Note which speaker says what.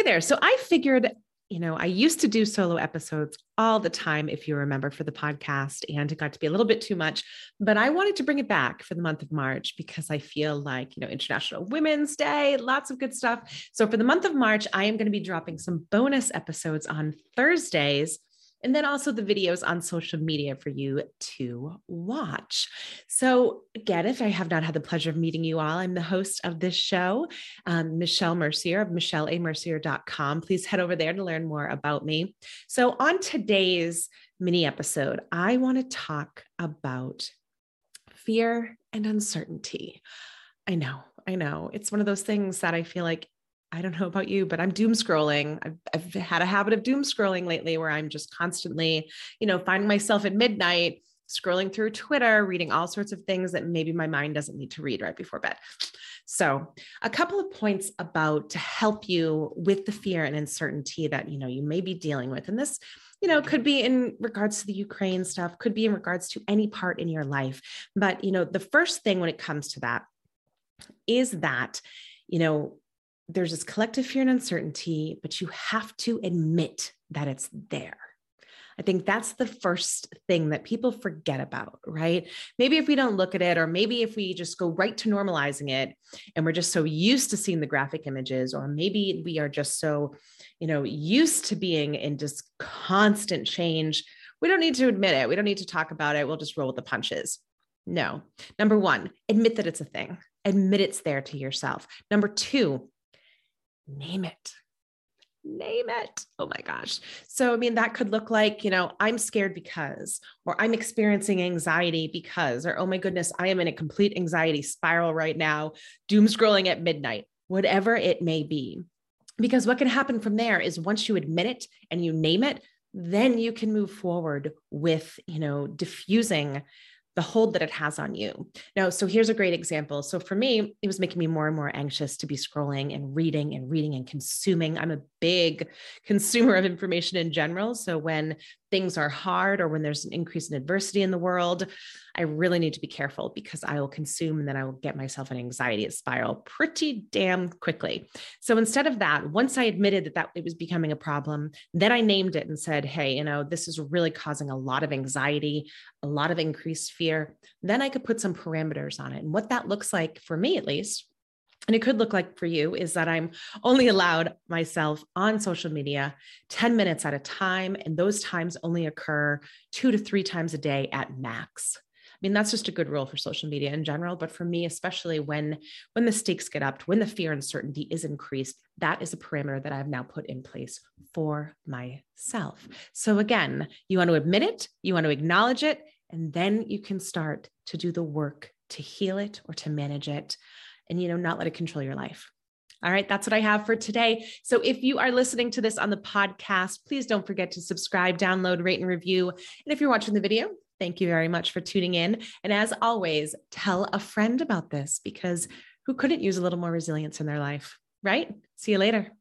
Speaker 1: Hey there. So I figured, you know, I used to do solo episodes all the time, if you remember, for the podcast, and it got to be a little bit too much. But I wanted to bring it back for the month of March because I feel like, you know, International Women's Day, lots of good stuff. So for the month of March, I am going to be dropping some bonus episodes on Thursdays and then also the videos on social media for you to watch. So, again, if I have not had the pleasure of meeting you all, I'm the host of this show, um, Michelle Mercier of michelleamercier.com. Please head over there to learn more about me. So, on today's mini episode, I want to talk about fear and uncertainty. I know, I know. It's one of those things that I feel like I don't know about you, but I'm doom scrolling. I've, I've, had a habit of doom scrolling lately where I'm just constantly, you know, finding myself at midnight scrolling through Twitter, reading all sorts of things that maybe my mind doesn't need to read right before bed. So, a couple of points about to help you with the fear and uncertainty that, you know, you may be dealing with. And this, you know, could be in regards to the Ukraine stuff, could be in regards to any part in your life. But, you know, the first thing when it comes to that is that, you know, there's this collective fear and uncertainty, but you have to admit that it's there. I think that's the first thing that people forget about, right? Maybe if we don't look at it, or maybe if we just go right to normalizing it and we're just so used to seeing the graphic images, or maybe we are just so, you know, used to being in just constant change. We don't need to admit it. We don't need to talk about it. We'll just roll with the punches. No. Number one, admit that it's a thing, admit it's there to yourself. Number two, name it name it. Oh my gosh. So, I mean, that could look like, you know, I'm scared because, or I'm experiencing anxiety because, or oh my goodness, I am in a complete anxiety spiral right now, doom scrolling at midnight, whatever it may be. Because what can happen from there is once you admit it and you name it, then you can move forward with, you know, diffusing the hold that it has on you. Now, so here's a great example. So for me, it was making me more and more anxious to be scrolling and reading and reading and consuming. I'm a big consumer of information in general. So when things are hard or when there's an increase in adversity in the world, I really need to be careful because I will consume and then I will get myself an anxiety spiral pretty damn quickly. So instead of that, once I admitted that, that it was becoming a problem, then I named it and said, hey, you know, this is really causing a lot of anxiety, a lot of increased fear. Then I could put some parameters on it. And what that looks like for me, at least, and it could look like for you is that I'm only allowed myself on social media 10 minutes at a time. And those times only occur two to three times a day at max. I mean, that's just a good rule for social media in general. But for me, especially when when the stakes get upped, when the fear and certainty is increased, that is a parameter that I've now put in place for myself. So again, you want to admit it, you want to acknowledge it, and then you can start to do the work to heal it or to manage it and you know not let it control your life all right, that's what I have for today. So if you are listening to this on the podcast, please don't forget to subscribe, download, rate, and review. And if you're watching the video, thank you very much for tuning in. And as always, tell a friend about this because who couldn't use a little more resilience in their life, right? See you later.